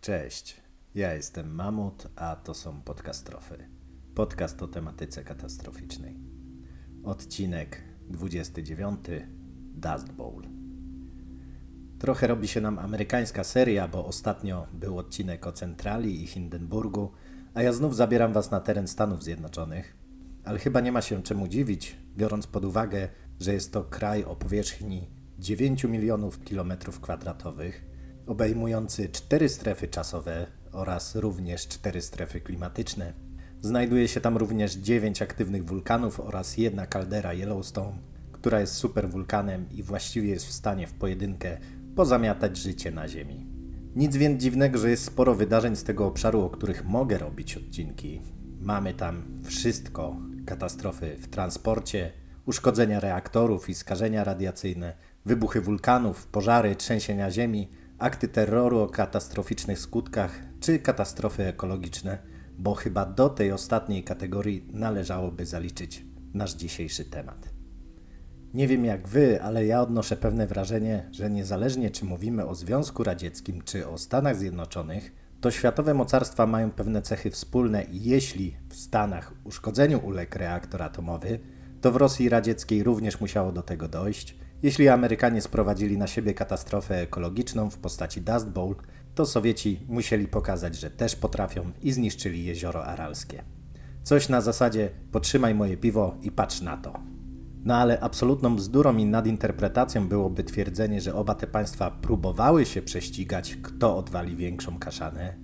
Cześć, ja jestem Mamut, a to są podcastrofy. Podcast o tematyce katastroficznej. Odcinek 29 Dust Bowl. Trochę robi się nam amerykańska seria, bo ostatnio był odcinek o Centrali i Hindenburgu, a ja znów zabieram Was na teren Stanów Zjednoczonych. Ale chyba nie ma się czemu dziwić, biorąc pod uwagę, że jest to kraj o powierzchni 9 milionów kilometrów kwadratowych, obejmujący cztery strefy czasowe oraz również cztery strefy klimatyczne. Znajduje się tam również dziewięć aktywnych wulkanów oraz jedna kaldera Yellowstone, która jest superwulkanem i właściwie jest w stanie w pojedynkę pozamiatać życie na Ziemi. Nic więc dziwnego, że jest sporo wydarzeń z tego obszaru, o których mogę robić odcinki. Mamy tam wszystko: katastrofy w transporcie, uszkodzenia reaktorów i skażenia radiacyjne, wybuchy wulkanów, pożary, trzęsienia ziemi, akty terroru o katastroficznych skutkach czy katastrofy ekologiczne, bo chyba do tej ostatniej kategorii należałoby zaliczyć nasz dzisiejszy temat. Nie wiem jak wy, ale ja odnoszę pewne wrażenie, że niezależnie czy mówimy o Związku Radzieckim czy o Stanach Zjednoczonych, to światowe mocarstwa mają pewne cechy wspólne i jeśli w Stanach uszkodzeniu uległ reaktor atomowy, to w Rosji radzieckiej również musiało do tego dojść. Jeśli Amerykanie sprowadzili na siebie katastrofę ekologiczną w postaci Dust Bowl, to Sowieci musieli pokazać, że też potrafią i zniszczyli jezioro Aralskie. Coś na zasadzie potrzymaj moje piwo i patrz na to. No ale absolutną bzdurą i nadinterpretacją byłoby twierdzenie, że oba te państwa próbowały się prześcigać, kto odwali większą kaszanę.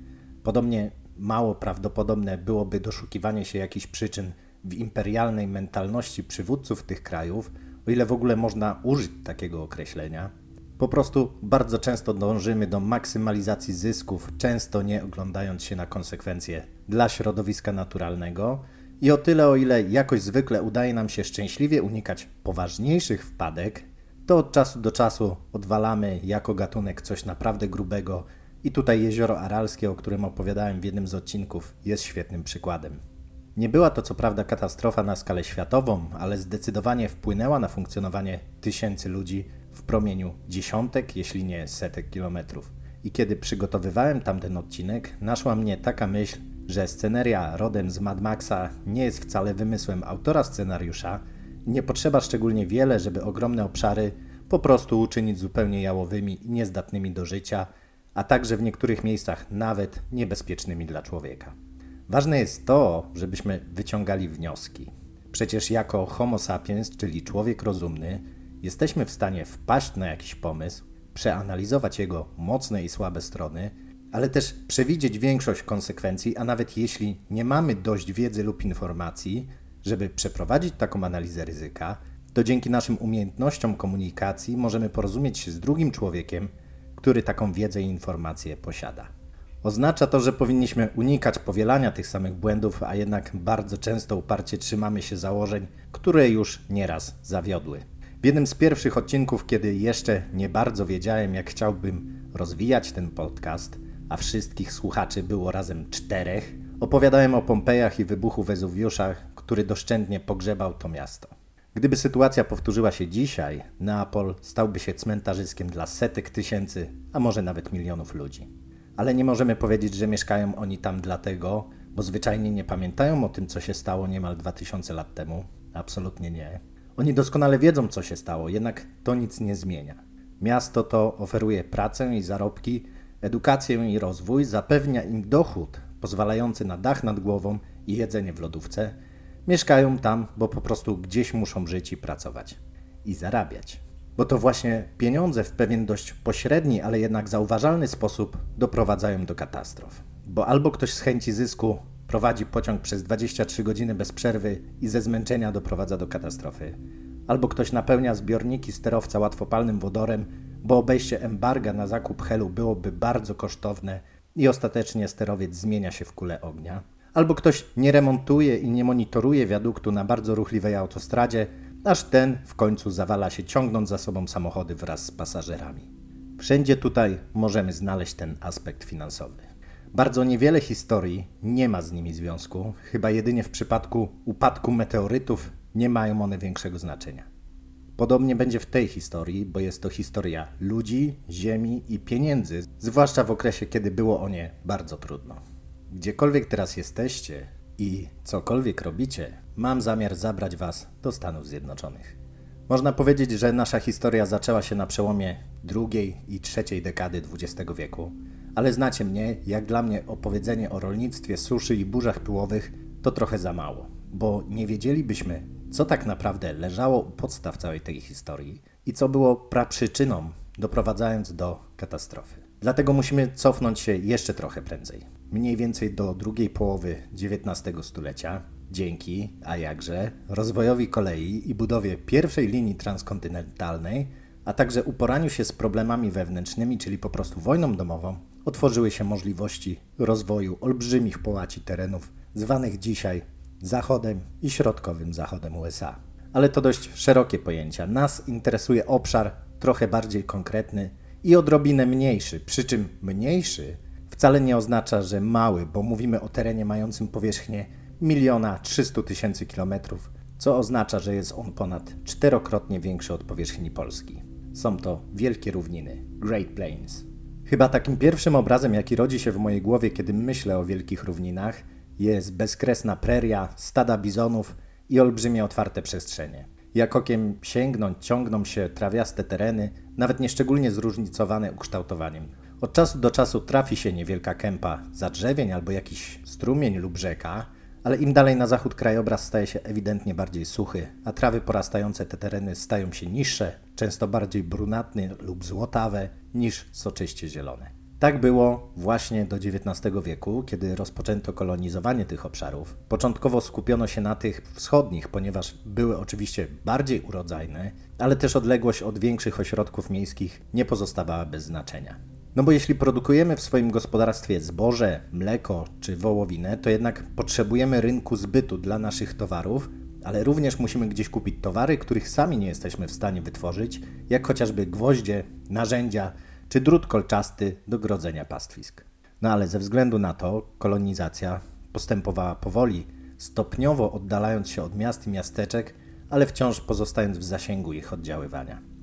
Podobnie mało prawdopodobne byłoby doszukiwanie się jakichś przyczyn w imperialnej mentalności przywódców tych krajów, o ile w ogóle można użyć takiego określenia. Po prostu bardzo często dążymy do maksymalizacji zysków, często nie oglądając się na konsekwencje dla środowiska naturalnego. I o tyle, o ile jakoś zwykle udaje nam się szczęśliwie unikać poważniejszych wpadek, to od czasu do czasu odwalamy jako gatunek coś naprawdę grubego. I tutaj jezioro Aralskie, o którym opowiadałem w jednym z odcinków, jest świetnym przykładem. Nie była to co prawda katastrofa na skalę światową, ale zdecydowanie wpłynęła na funkcjonowanie tysięcy ludzi w promieniu dziesiątek, jeśli nie setek kilometrów. I kiedy przygotowywałem tamten odcinek, naszła mnie taka myśl, że sceneria rodem z Mad Maxa nie jest wcale wymysłem autora scenariusza. Nie potrzeba szczególnie wiele, żeby ogromne obszary po prostu uczynić zupełnie jałowymi i niezdatnymi do życia, a także w niektórych miejscach nawet niebezpiecznymi dla człowieka. Ważne jest to, żebyśmy wyciągali wnioski. Przecież jako Homo sapiens, czyli człowiek rozumny, jesteśmy w stanie wpaść na jakiś pomysł, przeanalizować jego mocne i słabe strony, ale też przewidzieć większość konsekwencji, a nawet jeśli nie mamy dość wiedzy lub informacji, żeby przeprowadzić taką analizę ryzyka, to dzięki naszym umiejętnościom komunikacji możemy porozumieć się z drugim człowiekiem, który taką wiedzę i informacje posiada. Oznacza to, że powinniśmy unikać powielania tych samych błędów, a jednak bardzo często uparcie trzymamy się założeń, które już nieraz zawiodły. W jednym z pierwszych odcinków, kiedy jeszcze nie bardzo wiedziałem, jak chciałbym rozwijać ten podcast, a wszystkich słuchaczy było razem czterech, opowiadałem o Pompejach i wybuchu Wezuwiusza, który doszczętnie pogrzebał to miasto. Gdyby sytuacja powtórzyła się dzisiaj, Neapol stałby się cmentarzyskiem dla setek tysięcy, a może nawet milionów ludzi. Ale nie możemy powiedzieć, że mieszkają oni tam dlatego, bo zwyczajnie nie pamiętają o tym, co się stało niemal 2000 lat temu. Absolutnie nie. Oni doskonale wiedzą, co się stało, jednak to nic nie zmienia. Miasto to oferuje pracę i zarobki, edukację i rozwój, zapewnia im dochód pozwalający na dach nad głową i jedzenie w lodówce. Mieszkają tam, bo po prostu gdzieś muszą żyć i pracować i zarabiać. Bo to właśnie pieniądze w pewien dość pośredni, ale jednak zauważalny sposób doprowadzają do katastrof. Bo albo ktoś z chęci zysku prowadzi pociąg przez 23 godziny bez przerwy i ze zmęczenia doprowadza do katastrofy, albo ktoś napełnia zbiorniki sterowca łatwopalnym wodorem, bo obejście embarga na zakup helu byłoby bardzo kosztowne i ostatecznie sterowiec zmienia się w kulę ognia, albo ktoś nie remontuje i nie monitoruje wiaduktu na bardzo ruchliwej autostradzie, aż ten w końcu zawala się ciągnąc za sobą samochody wraz z pasażerami. Wszędzie tutaj możemy znaleźć ten aspekt finansowy. Bardzo niewiele historii nie ma z nimi związku, chyba jedynie w przypadku upadku meteorytów nie mają one większego znaczenia. Podobnie będzie w tej historii, bo jest to historia ludzi, ziemi i pieniędzy, zwłaszcza w okresie, kiedy było o nie bardzo trudno. Gdziekolwiek teraz jesteście i cokolwiek robicie, mam zamiar zabrać Was do Stanów Zjednoczonych. Można powiedzieć, że nasza historia zaczęła się na przełomie drugiej i trzeciej dekady XX wieku, ale znacie mnie, jak dla mnie opowiedzenie o rolnictwie, suszy i burzach pyłowych to trochę za mało, bo nie wiedzielibyśmy, co tak naprawdę leżało u podstaw całej tej historii i co było praprzyczyną, doprowadzając do katastrofy. Dlatego musimy cofnąć się jeszcze trochę prędzej, mniej więcej do drugiej połowy XIX stulecia, dzięki, a jakże, rozwojowi kolei i budowie pierwszej linii transkontynentalnej, a także uporaniu się z problemami wewnętrznymi, czyli po prostu wojną domową, otworzyły się możliwości rozwoju olbrzymich połaci terenów, zwanych dzisiaj zachodem i środkowym zachodem USA. Ale to dość szerokie pojęcia. Nas interesuje obszar trochę bardziej konkretny i odrobinę mniejszy, przy czym mniejszy wcale nie oznacza, że mały, bo mówimy o terenie mającym powierzchnię miliona 300 tysięcy kilometrów, co oznacza, że jest on ponad czterokrotnie większy od powierzchni Polski. Są to wielkie równiny, Great Plains. Chyba takim pierwszym obrazem, jaki rodzi się w mojej głowie, kiedy myślę o wielkich równinach, jest bezkresna preria, stada bizonów i olbrzymie otwarte przestrzenie. Jak okiem sięgnąć, ciągną się trawiaste tereny, nawet nieszczególnie zróżnicowane ukształtowaniem. Od czasu do czasu trafi się niewielka kępa zadrzewień albo jakiś strumień lub rzeka, ale im dalej na zachód krajobraz staje się ewidentnie bardziej suchy, a trawy porastające te tereny stają się niższe, często bardziej brunatne lub złotawe niż soczyście zielone. Tak było właśnie do XIX wieku, kiedy rozpoczęto kolonizowanie tych obszarów. Początkowo skupiono się na tych wschodnich, ponieważ były oczywiście bardziej urodzajne, ale też odległość od większych ośrodków miejskich nie pozostawała bez znaczenia. No bo jeśli produkujemy w swoim gospodarstwie zboże, mleko czy wołowinę, to jednak potrzebujemy rynku zbytu dla naszych towarów, ale również musimy gdzieś kupić towary, których sami nie jesteśmy w stanie wytworzyć, jak chociażby gwoździe, narzędzia czy drut kolczasty do grodzenia pastwisk. No ale ze względu na to kolonizacja postępowała powoli, stopniowo oddalając się od miast i miasteczek, ale wciąż pozostając w zasięgu ich oddziaływania.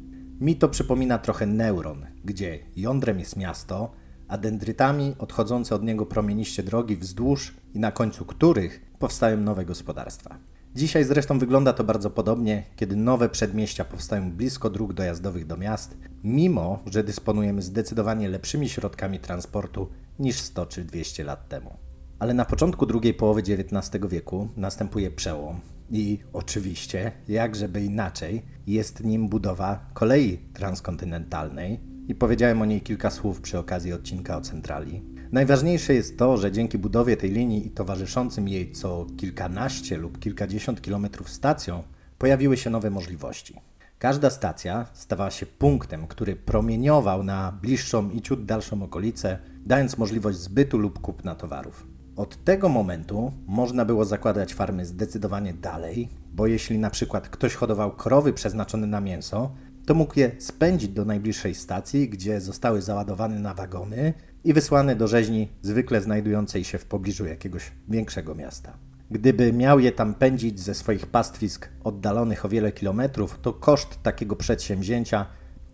Mi to przypomina trochę neuron, gdzie jądrem jest miasto, a dendrytami odchodzące od niego promieniście drogi wzdłuż i na końcu których powstają nowe gospodarstwa. Dzisiaj zresztą wygląda to bardzo podobnie, kiedy nowe przedmieścia powstają blisko dróg dojazdowych do miast, mimo że dysponujemy zdecydowanie lepszymi środkami transportu niż 100 czy 200 lat temu. Ale na początku drugiej połowy XIX wieku następuje przełom i oczywiście, jakżeby inaczej, jest nim budowa kolei transkontynentalnej i powiedziałem o niej kilka słów przy okazji odcinka o centrali. Najważniejsze jest to, że dzięki budowie tej linii i towarzyszącym jej co kilkanaście lub kilkadziesiąt kilometrów stacjom pojawiły się nowe możliwości. Każda stacja stawała się punktem, który promieniował na bliższą i ciut dalszą okolicę, dając możliwość zbytu lub kupna towarów. Od tego momentu można było zakładać farmy zdecydowanie dalej, bo jeśli na przykład ktoś hodował krowy przeznaczone na mięso, to mógł je spędzić do najbliższej stacji, gdzie zostały załadowane na wagony i wysłane do rzeźni zwykle znajdującej się w pobliżu jakiegoś większego miasta. Gdyby miał je tam pędzić ze swoich pastwisk oddalonych o wiele kilometrów, to koszt takiego przedsięwzięcia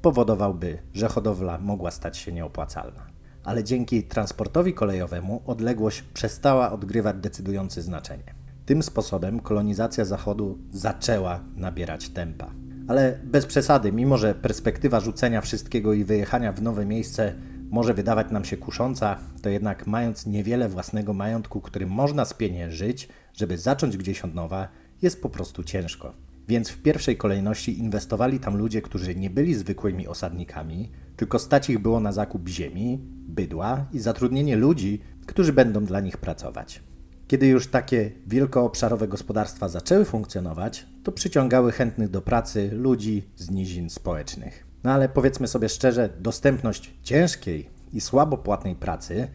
powodowałby, że hodowla mogła stać się nieopłacalna. Ale dzięki transportowi kolejowemu odległość przestała odgrywać decydujące znaczenie. Tym sposobem kolonizacja Zachodu zaczęła nabierać tempa. Ale bez przesady, mimo że perspektywa rzucenia wszystkiego i wyjechania w nowe miejsce może wydawać nam się kusząca, to jednak mając niewiele własnego majątku, którym można spieniężyć, żeby zacząć gdzieś od nowa, jest po prostu ciężko. Więc w pierwszej kolejności inwestowali tam ludzie, którzy nie byli zwykłymi osadnikami, tylko stać ich było na zakup ziemi, bydła i zatrudnienie ludzi, którzy będą dla nich pracować. Kiedy już takie wielkoobszarowe gospodarstwa zaczęły funkcjonować, to przyciągały chętnych do pracy ludzi z nizin społecznych. No ale powiedzmy sobie szczerze, dostępność ciężkiej i słabo płatnej pracy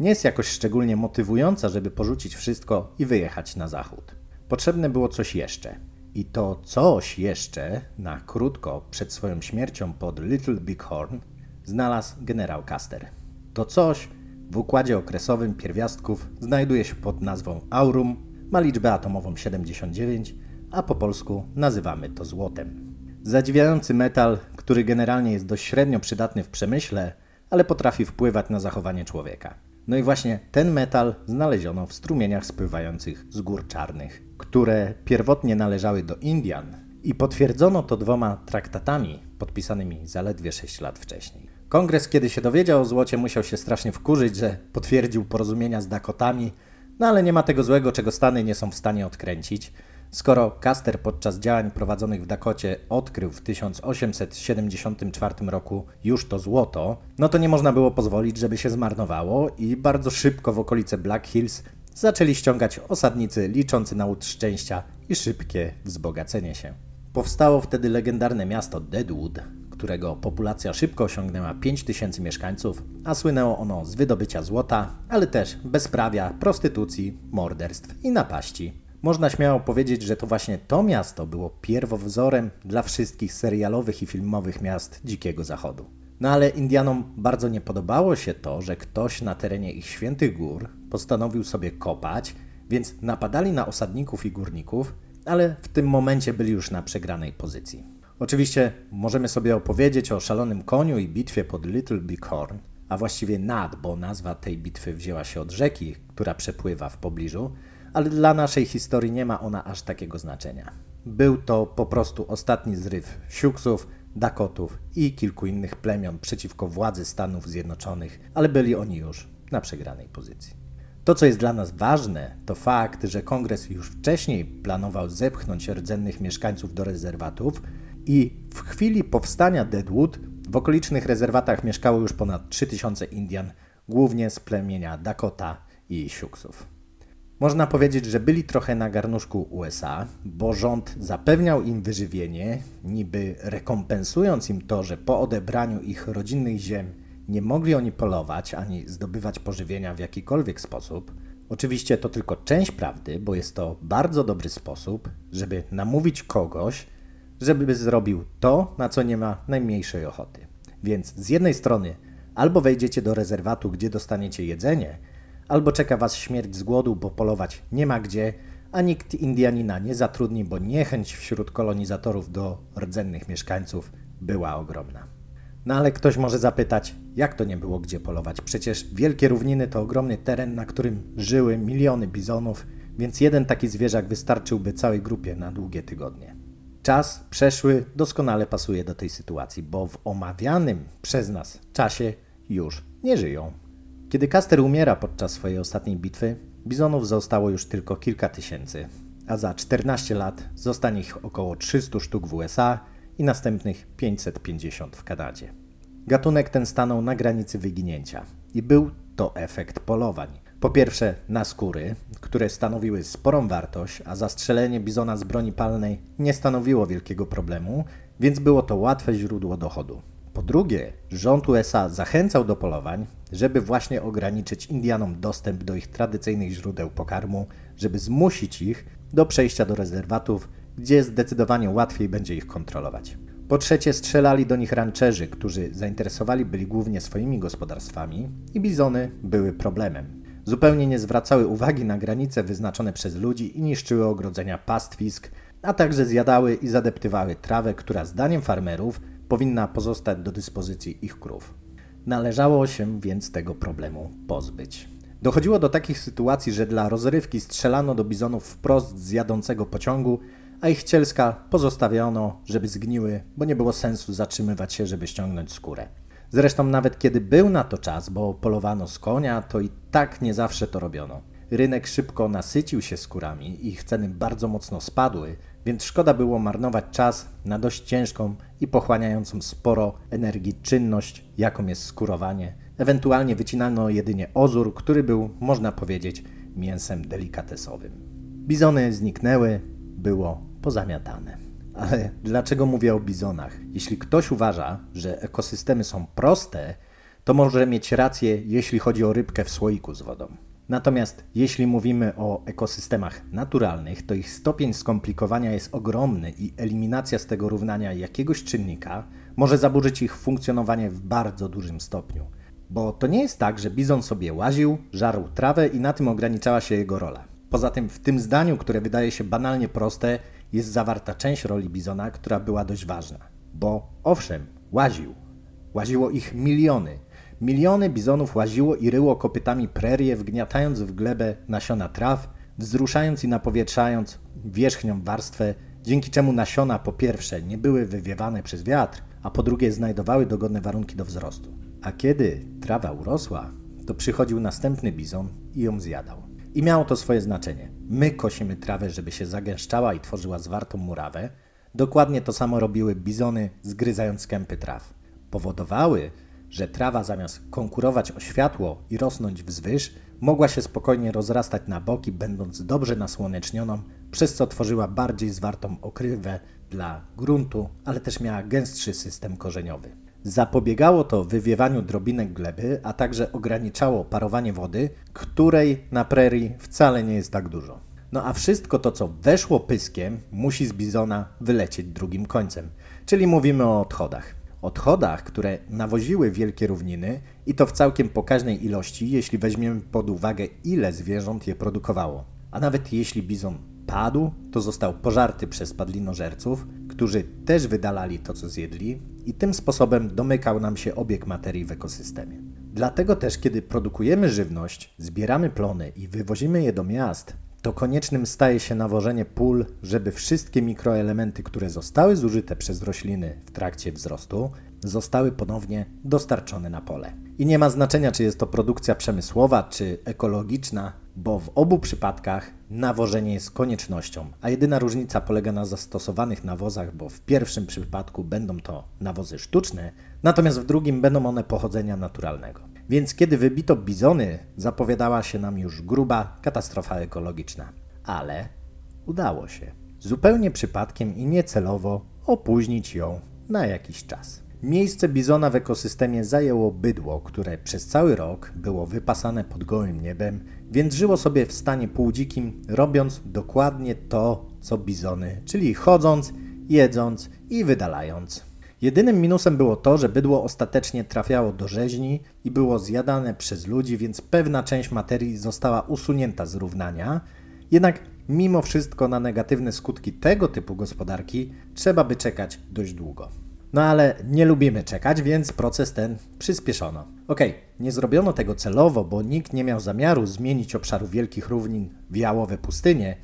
nie jest jakoś szczególnie motywująca, żeby porzucić wszystko i wyjechać na zachód. Potrzebne było coś jeszcze. I to coś jeszcze, na krótko przed swoją śmiercią pod Little Big Horn, znalazł generał Custer. To coś w układzie okresowym pierwiastków znajduje się pod nazwą aurum, ma liczbę atomową 79, a po polsku nazywamy to złotem. Zadziwiający metal, który generalnie jest dość średnio przydatny w przemyśle, ale potrafi wpływać na zachowanie człowieka. No i właśnie ten metal znaleziono w strumieniach spływających z gór czarnych, które pierwotnie należały do Indian i potwierdzono to dwoma traktatami podpisanymi zaledwie 6 lat wcześniej. Kongres, kiedy się dowiedział o złocie, musiał się strasznie wkurzyć, że potwierdził porozumienia z Dakotami, no ale nie ma tego złego, czego Stany nie są w stanie odkręcić. Skoro Custer podczas działań prowadzonych w Dakocie odkrył w 1874 roku już to złoto, no to nie można było pozwolić, żeby się zmarnowało i bardzo szybko w okolice Black Hills zaczęli ściągać osadnicy liczący na łód szczęścia i szybkie wzbogacenie się. Powstało wtedy legendarne miasto Deadwood, którego populacja szybko osiągnęła 5000 mieszkańców, a słynęło ono z wydobycia złota, ale też bezprawia, prostytucji, morderstw i napaści. Można śmiało powiedzieć, że to właśnie to miasto było pierwowzorem dla wszystkich serialowych i filmowych miast Dzikiego Zachodu. No ale Indianom bardzo nie podobało się to, że ktoś na terenie ich świętych gór postanowił sobie kopać, więc napadali na osadników i górników, ale w tym momencie byli już na przegranej pozycji. Oczywiście możemy sobie opowiedzieć o szalonym koniu i bitwie pod Little Bighorn, a właściwie nad, bo nazwa tej bitwy wzięła się od rzeki, która przepływa w pobliżu, ale dla naszej historii nie ma ona aż takiego znaczenia. Był to po prostu ostatni zryw Siuksów, Dakotów i kilku innych plemion przeciwko władzy Stanów Zjednoczonych, ale byli oni już na przegranej pozycji. To, co jest dla nas ważne, to fakt, że kongres już wcześniej planował zepchnąć rdzennych mieszkańców do rezerwatów i w chwili powstania Deadwood w okolicznych rezerwatach mieszkało już ponad 3000 Indian, głównie z plemienia Dakota i Siuksów. Można powiedzieć, że byli trochę na garnuszku USA, bo rząd zapewniał im wyżywienie, niby rekompensując im to, że po odebraniu ich rodzinnych ziem nie mogli oni polować ani zdobywać pożywienia w jakikolwiek sposób. Oczywiście to tylko część prawdy, bo jest to bardzo dobry sposób, żeby namówić kogoś, żeby zrobił to, na co nie ma najmniejszej ochoty. Więc z jednej strony albo wejdziecie do rezerwatu, gdzie dostaniecie jedzenie, albo czeka was śmierć z głodu, bo polować nie ma gdzie, a nikt Indianina nie zatrudni, bo niechęć wśród kolonizatorów do rdzennych mieszkańców była ogromna. No ale ktoś może zapytać, jak to nie było gdzie polować? Przecież wielkie równiny to ogromny teren, na którym żyły miliony bizonów, więc jeden taki zwierzak wystarczyłby całej grupie na długie tygodnie. Czas przeszły doskonale pasuje do tej sytuacji, bo w omawianym przez nas czasie już nie żyją. Kiedy Caster umiera podczas swojej ostatniej bitwy, bizonów zostało już tylko kilka tysięcy, a za 14 lat zostanie ich około 300 sztuk w USA i następnych 550 w Kanadzie. Gatunek ten stanął na granicy wyginięcia i był to efekt polowań. Po pierwsze na skóry, które stanowiły sporą wartość, a zastrzelenie bizona z broni palnej nie stanowiło wielkiego problemu, więc było to łatwe źródło dochodu. Po drugie, rząd USA zachęcał do polowań, żeby właśnie ograniczyć Indianom dostęp do ich tradycyjnych źródeł pokarmu, żeby zmusić ich do przejścia do rezerwatów, gdzie zdecydowanie łatwiej będzie ich kontrolować. Po trzecie, strzelali do nich rancherzy, którzy zainteresowali byli głównie swoimi gospodarstwami i bizony były problemem. Zupełnie nie zwracały uwagi na granice wyznaczone przez ludzi i niszczyły ogrodzenia pastwisk, a także zjadały i zadeptywały trawę, która zdaniem farmerów powinna pozostać do dyspozycji ich krów. Należało się więc tego problemu pozbyć. Dochodziło do takich sytuacji, że dla rozrywki strzelano do bizonów wprost z jadącego pociągu, a ich cielska pozostawiono, żeby zgniły, bo nie było sensu zatrzymywać się, żeby ściągnąć skórę. Zresztą nawet kiedy był na to czas, bo polowano z konia, to i tak nie zawsze to robiono. Rynek szybko nasycił się skórami, ich ceny bardzo mocno spadły, więc szkoda było marnować czas na dość ciężką i pochłaniającą sporo energii czynność, jaką jest skurowanie. Ewentualnie wycinano jedynie ozór, który był, można powiedzieć, mięsem delikatesowym. Bizony zniknęły, było pozamiatane. Ale dlaczego mówię o bizonach? Jeśli ktoś uważa, że ekosystemy są proste, to może mieć rację, jeśli chodzi o rybkę w słoiku z wodą. Natomiast jeśli mówimy o ekosystemach naturalnych, to ich stopień skomplikowania jest ogromny i eliminacja z tego równania jakiegoś czynnika może zaburzyć ich funkcjonowanie w bardzo dużym stopniu. Bo to nie jest tak, że bizon sobie łaził, żarł trawę i na tym ograniczała się jego rola. Poza tym w tym zdaniu, które wydaje się banalnie proste, jest zawarta część roli bizona, która była dość ważna. Bo owszem, łaził. Łaziło ich miliony. Miliony bizonów łaziło i ryło kopytami prerie, wgniatając w glebę nasiona traw, wzruszając i napowietrzając wierzchnią warstwę, dzięki czemu nasiona po pierwsze nie były wywiewane przez wiatr, a po drugie znajdowały dogodne warunki do wzrostu. A kiedy trawa urosła, to przychodził następny bizon i ją zjadał. I miało to swoje znaczenie. My kosimy trawę, żeby się zagęszczała i tworzyła zwartą murawę. Dokładnie to samo robiły bizony, zgryzając kępy traw. Powodowały, że trawa zamiast konkurować o światło i rosnąć wzwyż, mogła się spokojnie rozrastać na boki, będąc dobrze nasłonecznioną, przez co tworzyła bardziej zwartą okrywę dla gruntu, ale też miała gęstszy system korzeniowy. Zapobiegało to wywiewaniu drobinek gleby, a także ograniczało parowanie wody, której na prerii wcale nie jest tak dużo. No a wszystko to, co weszło pyskiem, musi z bizona wylecieć drugim końcem, czyli mówimy o odchodach. Odchodach, które nawoziły wielkie równiny i to w całkiem pokaźnej ilości, jeśli weźmiemy pod uwagę, ile zwierząt je produkowało. A nawet jeśli bizon padł, to został pożarty przez padlinożerców, którzy też wydalali to, co zjedli, i tym sposobem domykał nam się obieg materii w ekosystemie. Dlatego też, kiedy produkujemy żywność, zbieramy plony i wywozimy je do miast, to koniecznym staje się nawożenie pól, żeby wszystkie mikroelementy, które zostały zużyte przez rośliny w trakcie wzrostu, zostały ponownie dostarczone na pole. I nie ma znaczenia, czy jest to produkcja przemysłowa, czy ekologiczna, bo w obu przypadkach nawożenie jest koniecznością, a jedyna różnica polega na zastosowanych nawozach, bo w pierwszym przypadku będą to nawozy sztuczne, natomiast w drugim będą one pochodzenia naturalnego. Więc kiedy wybito bizony, zapowiadała się nam już gruba katastrofa ekologiczna. Ale udało się. Zupełnie przypadkiem i niecelowo opóźnić ją na jakiś czas. Miejsce bizona w ekosystemie zajęło bydło, które przez cały rok było wypasane pod gołym niebem, więc żyło sobie w stanie półdzikim, robiąc dokładnie to, co bizony, czyli chodząc, jedząc i wydalając. Jedynym minusem było to, że bydło ostatecznie trafiało do rzeźni i było zjadane przez ludzi, więc pewna część materii została usunięta z równania. Jednak mimo wszystko na negatywne skutki tego typu gospodarki trzeba by czekać dość długo. No ale nie lubimy czekać, więc proces ten przyspieszono. Okej, okay, nie zrobiono tego celowo, bo nikt nie miał zamiaru zmienić obszaru wielkich równin w jałowe pustynie,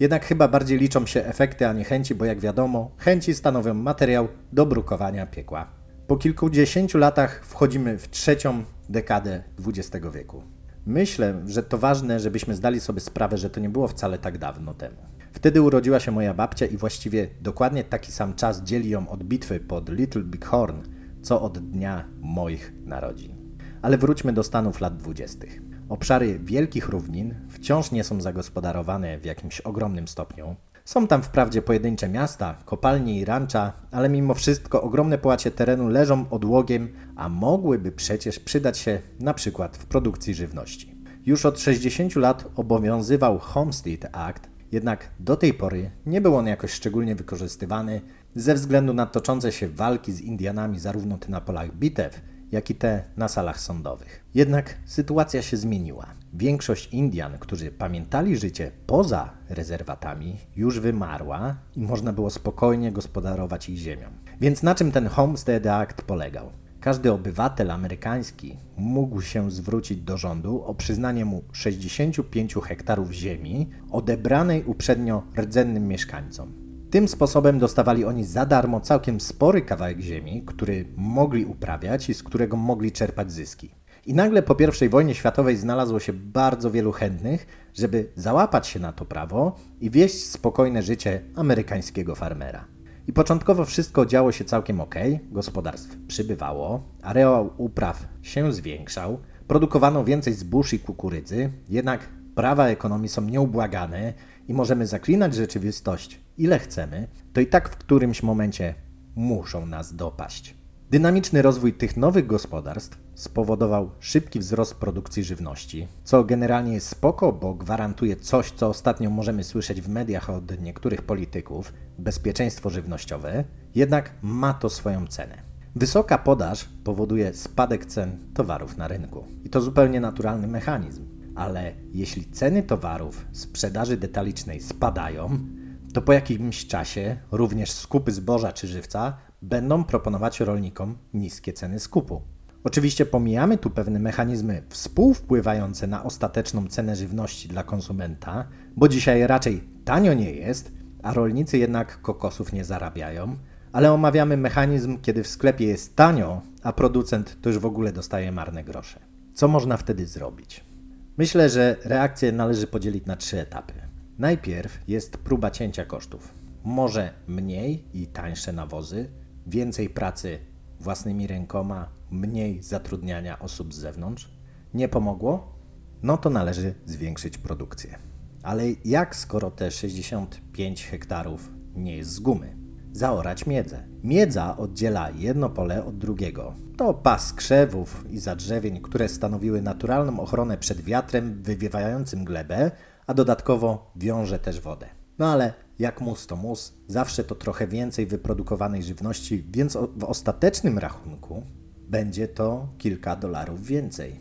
jednak chyba bardziej liczą się efekty, a nie chęci, bo jak wiadomo, chęci stanowią materiał do brukowania piekła. Po kilkudziesięciu latach wchodzimy w trzecią dekadę XX wieku. Myślę, że to ważne, żebyśmy zdali sobie sprawę, że to nie było wcale tak dawno temu. Wtedy urodziła się moja babcia i właściwie dokładnie taki sam czas dzieli ją od bitwy pod Little Big Horn, co od dnia moich narodzin. Ale wróćmy do Stanów lat dwudziestych. Obszary wielkich równin wciąż nie są zagospodarowane w jakimś ogromnym stopniu. Są tam wprawdzie pojedyncze miasta, kopalnie i rancza, ale mimo wszystko ogromne połacie terenu leżą odłogiem, a mogłyby przecież przydać się na przykład w produkcji żywności. Już od 60 lat obowiązywał Homestead Act, jednak do tej pory nie był on jakoś szczególnie wykorzystywany ze względu na toczące się walki z Indianami zarówno na polach bitew, jak i te na salach sądowych. Jednak sytuacja się zmieniła. Większość Indian, którzy pamiętali życie poza rezerwatami, już wymarła i można było spokojnie gospodarować ich ziemią. Więc na czym ten Homestead Act polegał? Każdy obywatel amerykański mógł się zwrócić do rządu o przyznanie mu 65 hektarów ziemi odebranej uprzednio rdzennym mieszkańcom. Tym sposobem dostawali oni za darmo całkiem spory kawałek ziemi, który mogli uprawiać i z którego mogli czerpać zyski. I nagle po I wojnie światowej znalazło się bardzo wielu chętnych, żeby załapać się na to prawo i wieść spokojne życie amerykańskiego farmera. I początkowo wszystko działo się całkiem ok, gospodarstw przybywało, areał upraw się zwiększał, produkowano więcej zbóż i kukurydzy, jednak prawa ekonomii są nieubłagane i możemy zaklinać rzeczywistość ile chcemy, to i tak w którymś momencie muszą nas dopaść. Dynamiczny rozwój tych nowych gospodarstw spowodował szybki wzrost produkcji żywności, co generalnie jest spoko, bo gwarantuje coś, co ostatnio możemy słyszeć w mediach od niektórych polityków bezpieczeństwo żywnościowe, jednak ma to swoją cenę. Wysoka podaż powoduje spadek cen towarów na rynku. I to zupełnie naturalny mechanizm. Ale jeśli ceny towarów sprzedaży detalicznej spadają, to po jakimś czasie również skupy zboża czy żywca będą proponować rolnikom niskie ceny skupu. Oczywiście pomijamy tu pewne mechanizmy współwpływające na ostateczną cenę żywności dla konsumenta, bo dzisiaj raczej tanio nie jest, a rolnicy jednak kokosów nie zarabiają, ale omawiamy mechanizm, kiedy w sklepie jest tanio, a producent to już w ogóle dostaje marne grosze. Co można wtedy zrobić? Myślę, że reakcję należy podzielić na trzy etapy. Najpierw jest próba cięcia kosztów. Może mniej i tańsze nawozy, więcej pracy własnymi rękoma, mniej zatrudniania osób z zewnątrz. Nie pomogło? No to należy zwiększyć produkcję. Ale jak skoro te 65 hektarów nie jest z gumy? Zaorać miedzę. Miedza oddziela jedno pole od drugiego. To pas krzewów i zadrzewień, które stanowiły naturalną ochronę przed wiatrem wywiewającym glebę, a dodatkowo wiąże też wodę. No ale jak mus to mus, zawsze to trochę więcej wyprodukowanej żywności, więc w ostatecznym rachunku będzie to kilka dolarów więcej.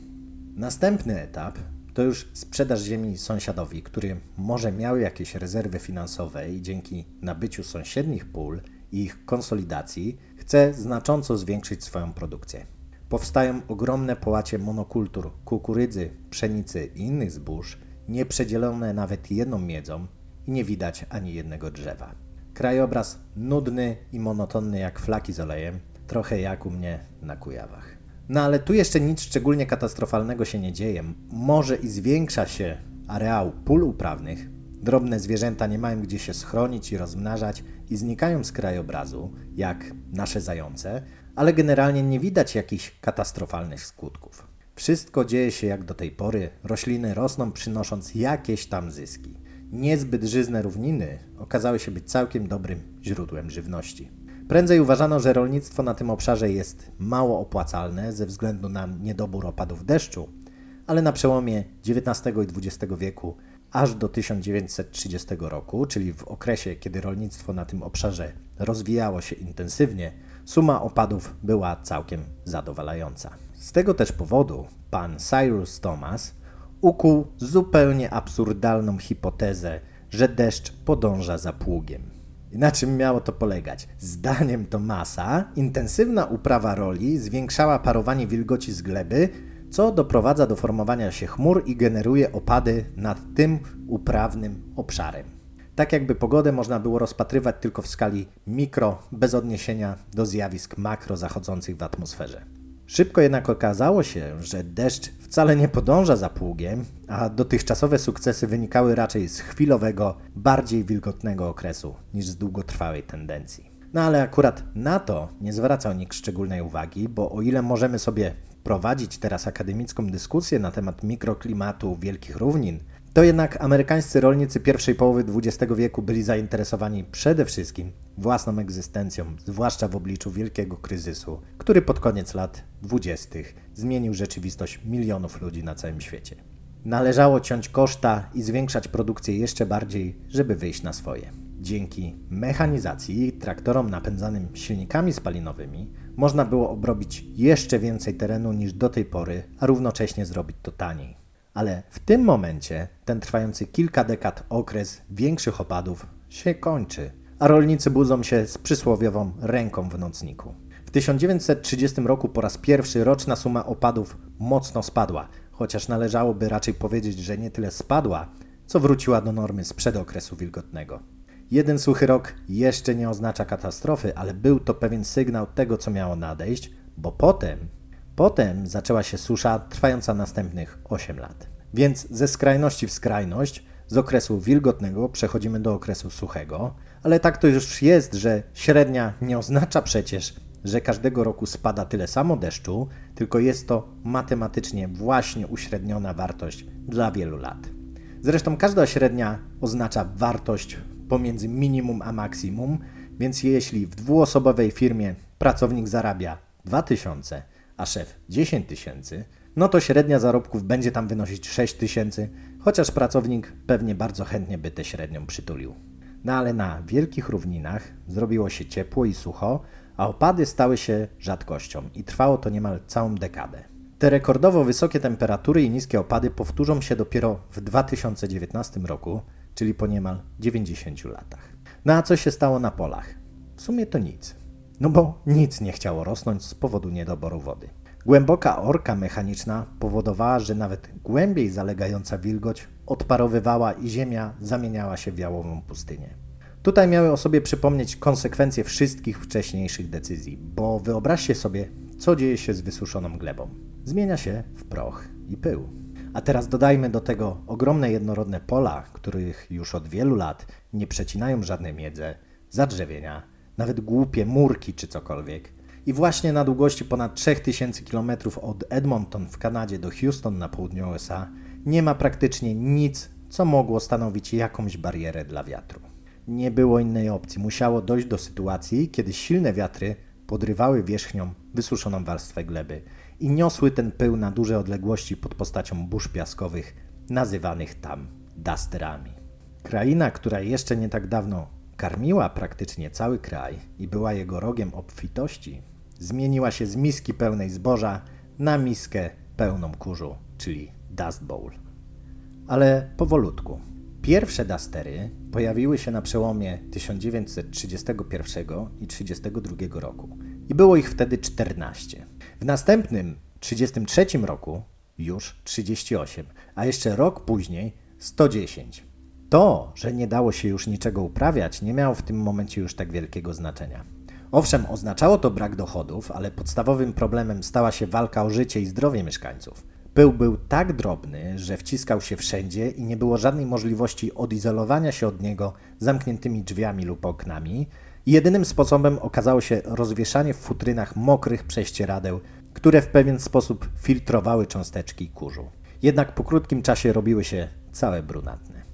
Następny etap to już sprzedaż ziemi sąsiadowi, który może miał jakieś rezerwy finansowe i dzięki nabyciu sąsiednich pól i ich konsolidacji chce znacząco zwiększyć swoją produkcję. Powstają ogromne połacie monokultur kukurydzy, pszenicy i innych zbóż, nieprzedzielone nawet jedną miedzą i nie widać ani jednego drzewa. Krajobraz nudny i monotonny jak flaki z olejem, trochę jak u mnie na Kujawach. No ale tu jeszcze nic szczególnie katastrofalnego się nie dzieje. Może i zwiększa się areał pól uprawnych, drobne zwierzęta nie mają gdzie się schronić i rozmnażać i znikają z krajobrazu, jak nasze zające, ale generalnie nie widać jakichś katastrofalnych skutków. Wszystko dzieje się jak do tej pory, rośliny rosną przynosząc jakieś tam zyski. Niezbyt żyzne równiny okazały się być całkiem dobrym źródłem żywności. Prędzej uważano, że rolnictwo na tym obszarze jest mało opłacalne ze względu na niedobór opadów deszczu, ale na przełomie XIX i XX wieku aż do 1930 roku, czyli w okresie, kiedy rolnictwo na tym obszarze rozwijało się intensywnie, suma opadów była całkiem zadowalająca. Z tego też powodu pan Cyrus Thomas ukuł zupełnie absurdalną hipotezę, że deszcz podąża za pługiem. Na czym miało to polegać? Zdaniem Tomasa, intensywna uprawa roli zwiększała parowanie wilgoci z gleby, co doprowadza do formowania się chmur i generuje opady nad tym uprawnym obszarem. Tak jakby pogodę można było rozpatrywać tylko w skali mikro, bez odniesienia do zjawisk makro zachodzących w atmosferze. Szybko jednak okazało się, że deszcz wcale nie podąża za pługiem, a dotychczasowe sukcesy wynikały raczej z chwilowego, bardziej wilgotnego okresu niż z długotrwałej tendencji. No ale akurat na to nie zwracał nikt szczególnej uwagi, bo o ile możemy sobie prowadzić teraz akademicką dyskusję na temat mikroklimatu wielkich równin, to jednak amerykańscy rolnicy pierwszej połowy XX wieku byli zainteresowani przede wszystkim własną egzystencją, zwłaszcza w obliczu wielkiego kryzysu, który pod koniec lat dwudziestych zmienił rzeczywistość milionów ludzi na całym świecie. Należało ciąć koszta i zwiększać produkcję jeszcze bardziej, żeby wyjść na swoje. Dzięki mechanizacji i traktorom napędzanym silnikami spalinowymi można było obrobić jeszcze więcej terenu niż do tej pory, a równocześnie zrobić to taniej. Ale w tym momencie ten trwający kilka dekad okres większych opadów się kończy, a rolnicy budzą się z przysłowiową ręką w nocniku. W 1930 roku po raz pierwszy roczna suma opadów mocno spadła, chociaż należałoby raczej powiedzieć, że nie tyle spadła, co wróciła do normy sprzed okresu wilgotnego. Jeden suchy rok jeszcze nie oznacza katastrofy, ale był to pewien sygnał tego, co miało nadejść, bo potem, potem zaczęła się susza trwająca następnych 8 lat. Więc ze skrajności w skrajność, z okresu wilgotnego przechodzimy do okresu suchego, ale tak to już jest, że średnia nie oznacza przecież, że każdego roku spada tyle samo deszczu, tylko jest to matematycznie właśnie uśredniona wartość dla wielu lat. Zresztą każda średnia oznacza wartość pomiędzy minimum a maksimum, więc jeśli w dwuosobowej firmie pracownik zarabia 2000, a szef 10 tysięcy, no to średnia zarobków będzie tam wynosić 6 tysięcy, chociaż pracownik pewnie bardzo chętnie by tę średnią przytulił. No ale na wielkich równinach zrobiło się ciepło i sucho, a opady stały się rzadkością i trwało to niemal całą dekadę. Te rekordowo wysokie temperatury i niskie opady powtórzą się dopiero w 2019 roku, czyli po niemal 90 latach. No a co się stało na polach? W sumie to nic. No bo nic nie chciało rosnąć z powodu niedoboru wody. Głęboka orka mechaniczna powodowała, że nawet głębiej zalegająca wilgoć odparowywała i ziemia zamieniała się w jałową pustynię. Tutaj miały o sobie przypomnieć konsekwencje wszystkich wcześniejszych decyzji, bo wyobraźcie sobie, co dzieje się z wysuszoną glebą. Zmienia się w proch i pył. A teraz dodajmy do tego ogromne jednorodne pola, których już od wielu lat nie przecinają żadne miedze, zadrzewienia, nawet głupie murki czy cokolwiek. I właśnie na długości ponad 3000 km od Edmonton w Kanadzie do Houston na południu USA nie ma praktycznie nic, co mogło stanowić jakąś barierę dla wiatru. Nie było innej opcji. Musiało dojść do sytuacji, kiedy silne wiatry podrywały wierzchnią wysuszoną warstwę gleby i niosły ten pył na duże odległości pod postacią burz piaskowych, nazywanych tam dasterami. Kraina, która jeszcze nie tak dawno karmiła praktycznie cały kraj i była jego rogiem obfitości, zmieniła się z miski pełnej zboża na miskę pełną kurzu, czyli Dust Bowl. Ale powolutku. Pierwsze dastery pojawiły się na przełomie 1931 i 1932 roku i było ich wtedy 14. W następnym 1933 roku już 38, a jeszcze rok później 110. To, że nie dało się już niczego uprawiać, nie miało w tym momencie już tak wielkiego znaczenia. Owszem, oznaczało to brak dochodów, ale podstawowym problemem stała się walka o życie i zdrowie mieszkańców. Pył był tak drobny, że wciskał się wszędzie i nie było żadnej możliwości odizolowania się od niego zamkniętymi drzwiami lub oknami. Jedynym sposobem okazało się rozwieszanie w futrynach mokrych prześcieradeł, które w pewien sposób filtrowały cząsteczki kurzu. Jednak po krótkim czasie robiły się całe brunatne.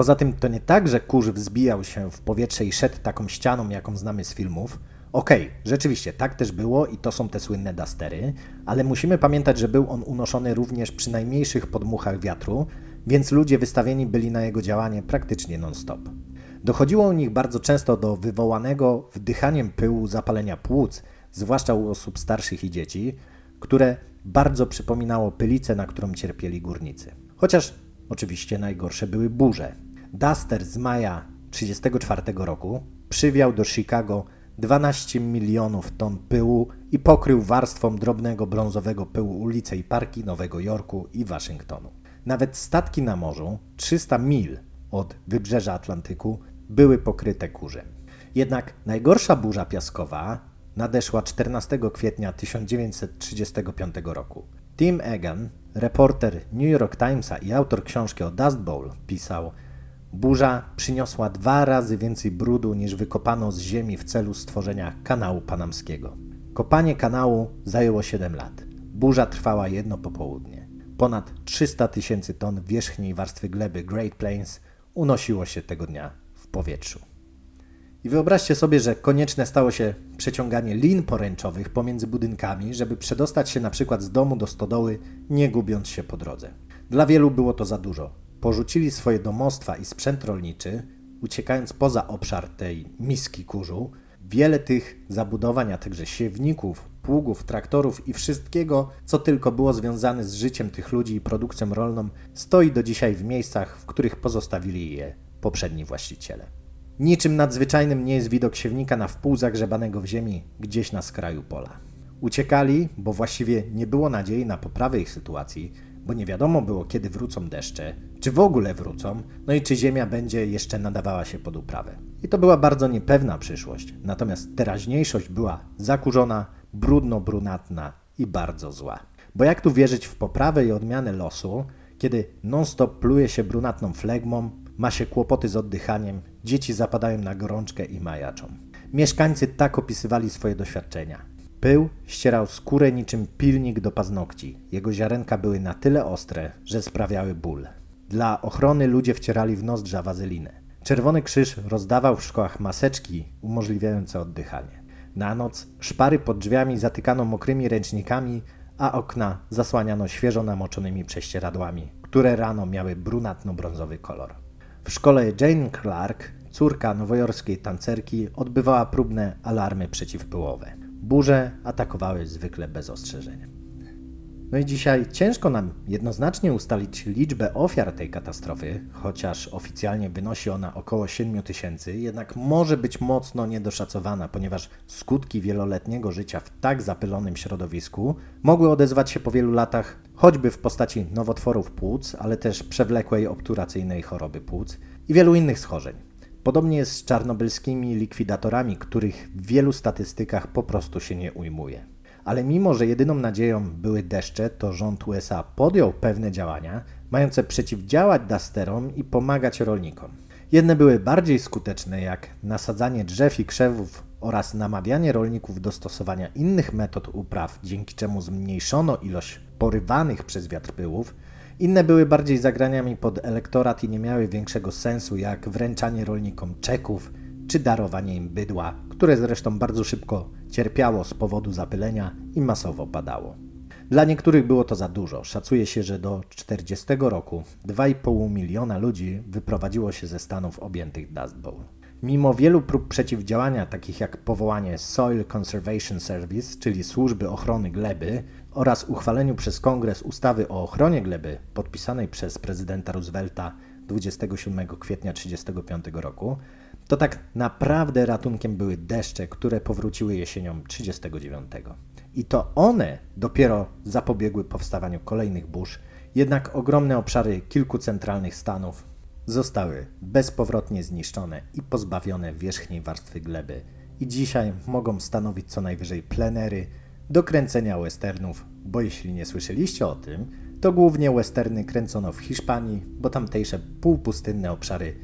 Poza tym to nie tak, że kurz wzbijał się w powietrze i szedł taką ścianą, jaką znamy z filmów, Okej, okay, rzeczywiście tak też było i to są te słynne dastery, ale musimy pamiętać, że był on unoszony również przy najmniejszych podmuchach wiatru, więc ludzie wystawieni byli na jego działanie praktycznie non-stop. Dochodziło u nich bardzo często do wywołanego wdychaniem pyłu zapalenia płuc, zwłaszcza u osób starszych i dzieci, które bardzo przypominało pylicę, na którą cierpieli górnicy. Chociaż oczywiście najgorsze były burze. Duster z maja 1934 roku przywiał do Chicago 12 milionów ton pyłu i pokrył warstwą drobnego brązowego pyłu ulice i parki Nowego Jorku i Waszyngtonu. Nawet statki na morzu, 300 mil od wybrzeża Atlantyku, były pokryte kurzem. Jednak najgorsza burza piaskowa nadeszła 14 kwietnia 1935 roku. Tim Egan, reporter New York Timesa i autor książki o Dust Bowl, pisał – Burza przyniosła dwa razy więcej brudu niż wykopano z ziemi w celu stworzenia kanału panamskiego. Kopanie kanału zajęło 7 lat. Burza trwała jedno popołudnie. Ponad 300 tysięcy ton wierzchniej warstwy gleby Great Plains unosiło się tego dnia w powietrzu. I wyobraźcie sobie, że konieczne stało się przeciąganie lin poręczowych pomiędzy budynkami, żeby przedostać się na przykład z domu do stodoły, nie gubiąc się po drodze. Dla wielu było to za dużo. Porzucili swoje domostwa i sprzęt rolniczy, uciekając poza obszar tej miski kurzu. Wiele tych zabudowań, a także siewników, pługów, traktorów i wszystkiego, co tylko było związane z życiem tych ludzi i produkcją rolną, stoi do dzisiaj w miejscach, w których pozostawili je poprzedni właściciele. Niczym nadzwyczajnym nie jest widok siewnika na wpół zagrzebanego w ziemi gdzieś na skraju pola. Uciekali, bo właściwie nie było nadziei na poprawę ich sytuacji, bo nie wiadomo było, kiedy wrócą deszcze, czy w ogóle wrócą, no i czy ziemia będzie jeszcze nadawała się pod uprawę. I to była bardzo niepewna przyszłość, natomiast teraźniejszość była zakurzona, brudno-brunatna i bardzo zła. Bo jak tu wierzyć w poprawę i odmianę losu, kiedy non-stop pluje się brunatną flegmą, ma się kłopoty z oddychaniem, dzieci zapadają na gorączkę i majaczą. Mieszkańcy tak opisywali swoje doświadczenia. Pył ścierał skórę niczym pilnik do paznokci. Jego ziarenka były na tyle ostre, że sprawiały ból. Dla ochrony ludzie wcierali w nozdrza wazelinę. Czerwony Krzyż rozdawał w szkołach maseczki umożliwiające oddychanie. Na noc szpary pod drzwiami zatykano mokrymi ręcznikami, a okna zasłaniano świeżo namoczonymi prześcieradłami, które rano miały brunatno-brązowy kolor. W szkole Jane Clark, córka nowojorskiej tancerki, odbywała próbne alarmy przeciwpyłowe. Burze atakowały zwykle bez ostrzeżenia. No i dzisiaj ciężko nam jednoznacznie ustalić liczbę ofiar tej katastrofy, chociaż oficjalnie wynosi ona około 7 tysięcy, jednak może być mocno niedoszacowana, ponieważ skutki wieloletniego życia w tak zapylonym środowisku mogły odezwać się po wielu latach choćby w postaci nowotworów płuc, ale też przewlekłej obturacyjnej choroby płuc i wielu innych schorzeń. Podobnie jest z czarnobylskimi likwidatorami, których w wielu statystykach po prostu się nie ujmuje. Ale mimo, że jedyną nadzieją były deszcze, to rząd USA podjął pewne działania mające przeciwdziałać dasterom i pomagać rolnikom. Jedne były bardziej skuteczne, jak nasadzanie drzew i krzewów oraz namawianie rolników do stosowania innych metod upraw, dzięki czemu zmniejszono ilość porywanych przez wiatr pyłów. Inne były bardziej zagraniami pod elektorat i nie miały większego sensu, jak wręczanie rolnikom czeków czy darowanie im bydła, które zresztą bardzo szybko cierpiało z powodu zapylenia i masowo padało. Dla niektórych było to za dużo. Szacuje się, że do 40 roku 2,5 miliona ludzi wyprowadziło się ze stanów objętych Dust Bowl. Mimo wielu prób przeciwdziałania, takich jak powołanie Soil Conservation Service, czyli służby ochrony gleby, oraz uchwaleniu przez Kongres ustawy o ochronie gleby, podpisanej przez prezydenta Roosevelta 27 kwietnia 1935 roku, to tak naprawdę ratunkiem były deszcze, które powróciły jesienią 1939. I to one dopiero zapobiegły powstawaniu kolejnych burz, jednak ogromne obszary kilku centralnych stanów zostały bezpowrotnie zniszczone i pozbawione wierzchniej warstwy gleby i dzisiaj mogą stanowić co najwyżej plenery do kręcenia westernów, bo jeśli nie słyszeliście o tym, to głównie westerny kręcono w Hiszpanii, bo tamtejsze półpustynne obszary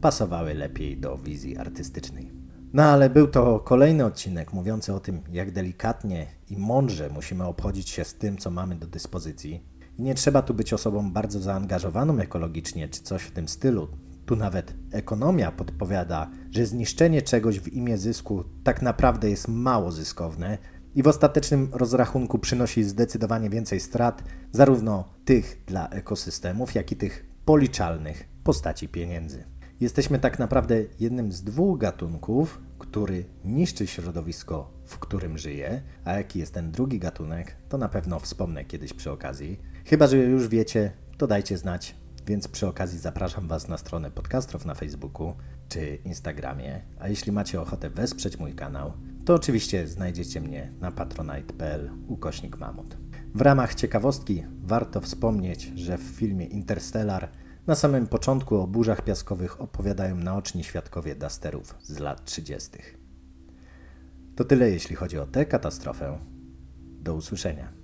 pasowały lepiej do wizji artystycznej. No ale był to kolejny odcinek mówiący o tym, jak delikatnie i mądrze musimy obchodzić się z tym, co mamy do dyspozycji. I nie trzeba tu być osobą bardzo zaangażowaną ekologicznie czy coś w tym stylu. Tu nawet ekonomia podpowiada, że zniszczenie czegoś w imię zysku tak naprawdę jest mało zyskowne i w ostatecznym rozrachunku przynosi zdecydowanie więcej strat, zarówno tych dla ekosystemów, jak i tych policzalnych postaci pieniędzy. Jesteśmy tak naprawdę jednym z dwóch gatunków, który niszczy środowisko, w którym żyje, a jaki jest ten drugi gatunek, to na pewno wspomnę kiedyś przy okazji. Chyba, że już wiecie, to dajcie znać, więc przy okazji zapraszam Was na stronę podcastów na Facebooku czy Instagramie, a jeśli macie ochotę wesprzeć mój kanał, to oczywiście znajdziecie mnie na patronite.pl ukośnik mamut. W ramach ciekawostki warto wspomnieć, że w filmie Interstellar na samym początku o burzach piaskowych opowiadają naoczni świadkowie dasterów z lat 30. To tyle jeśli chodzi o tę katastrofę. Do usłyszenia.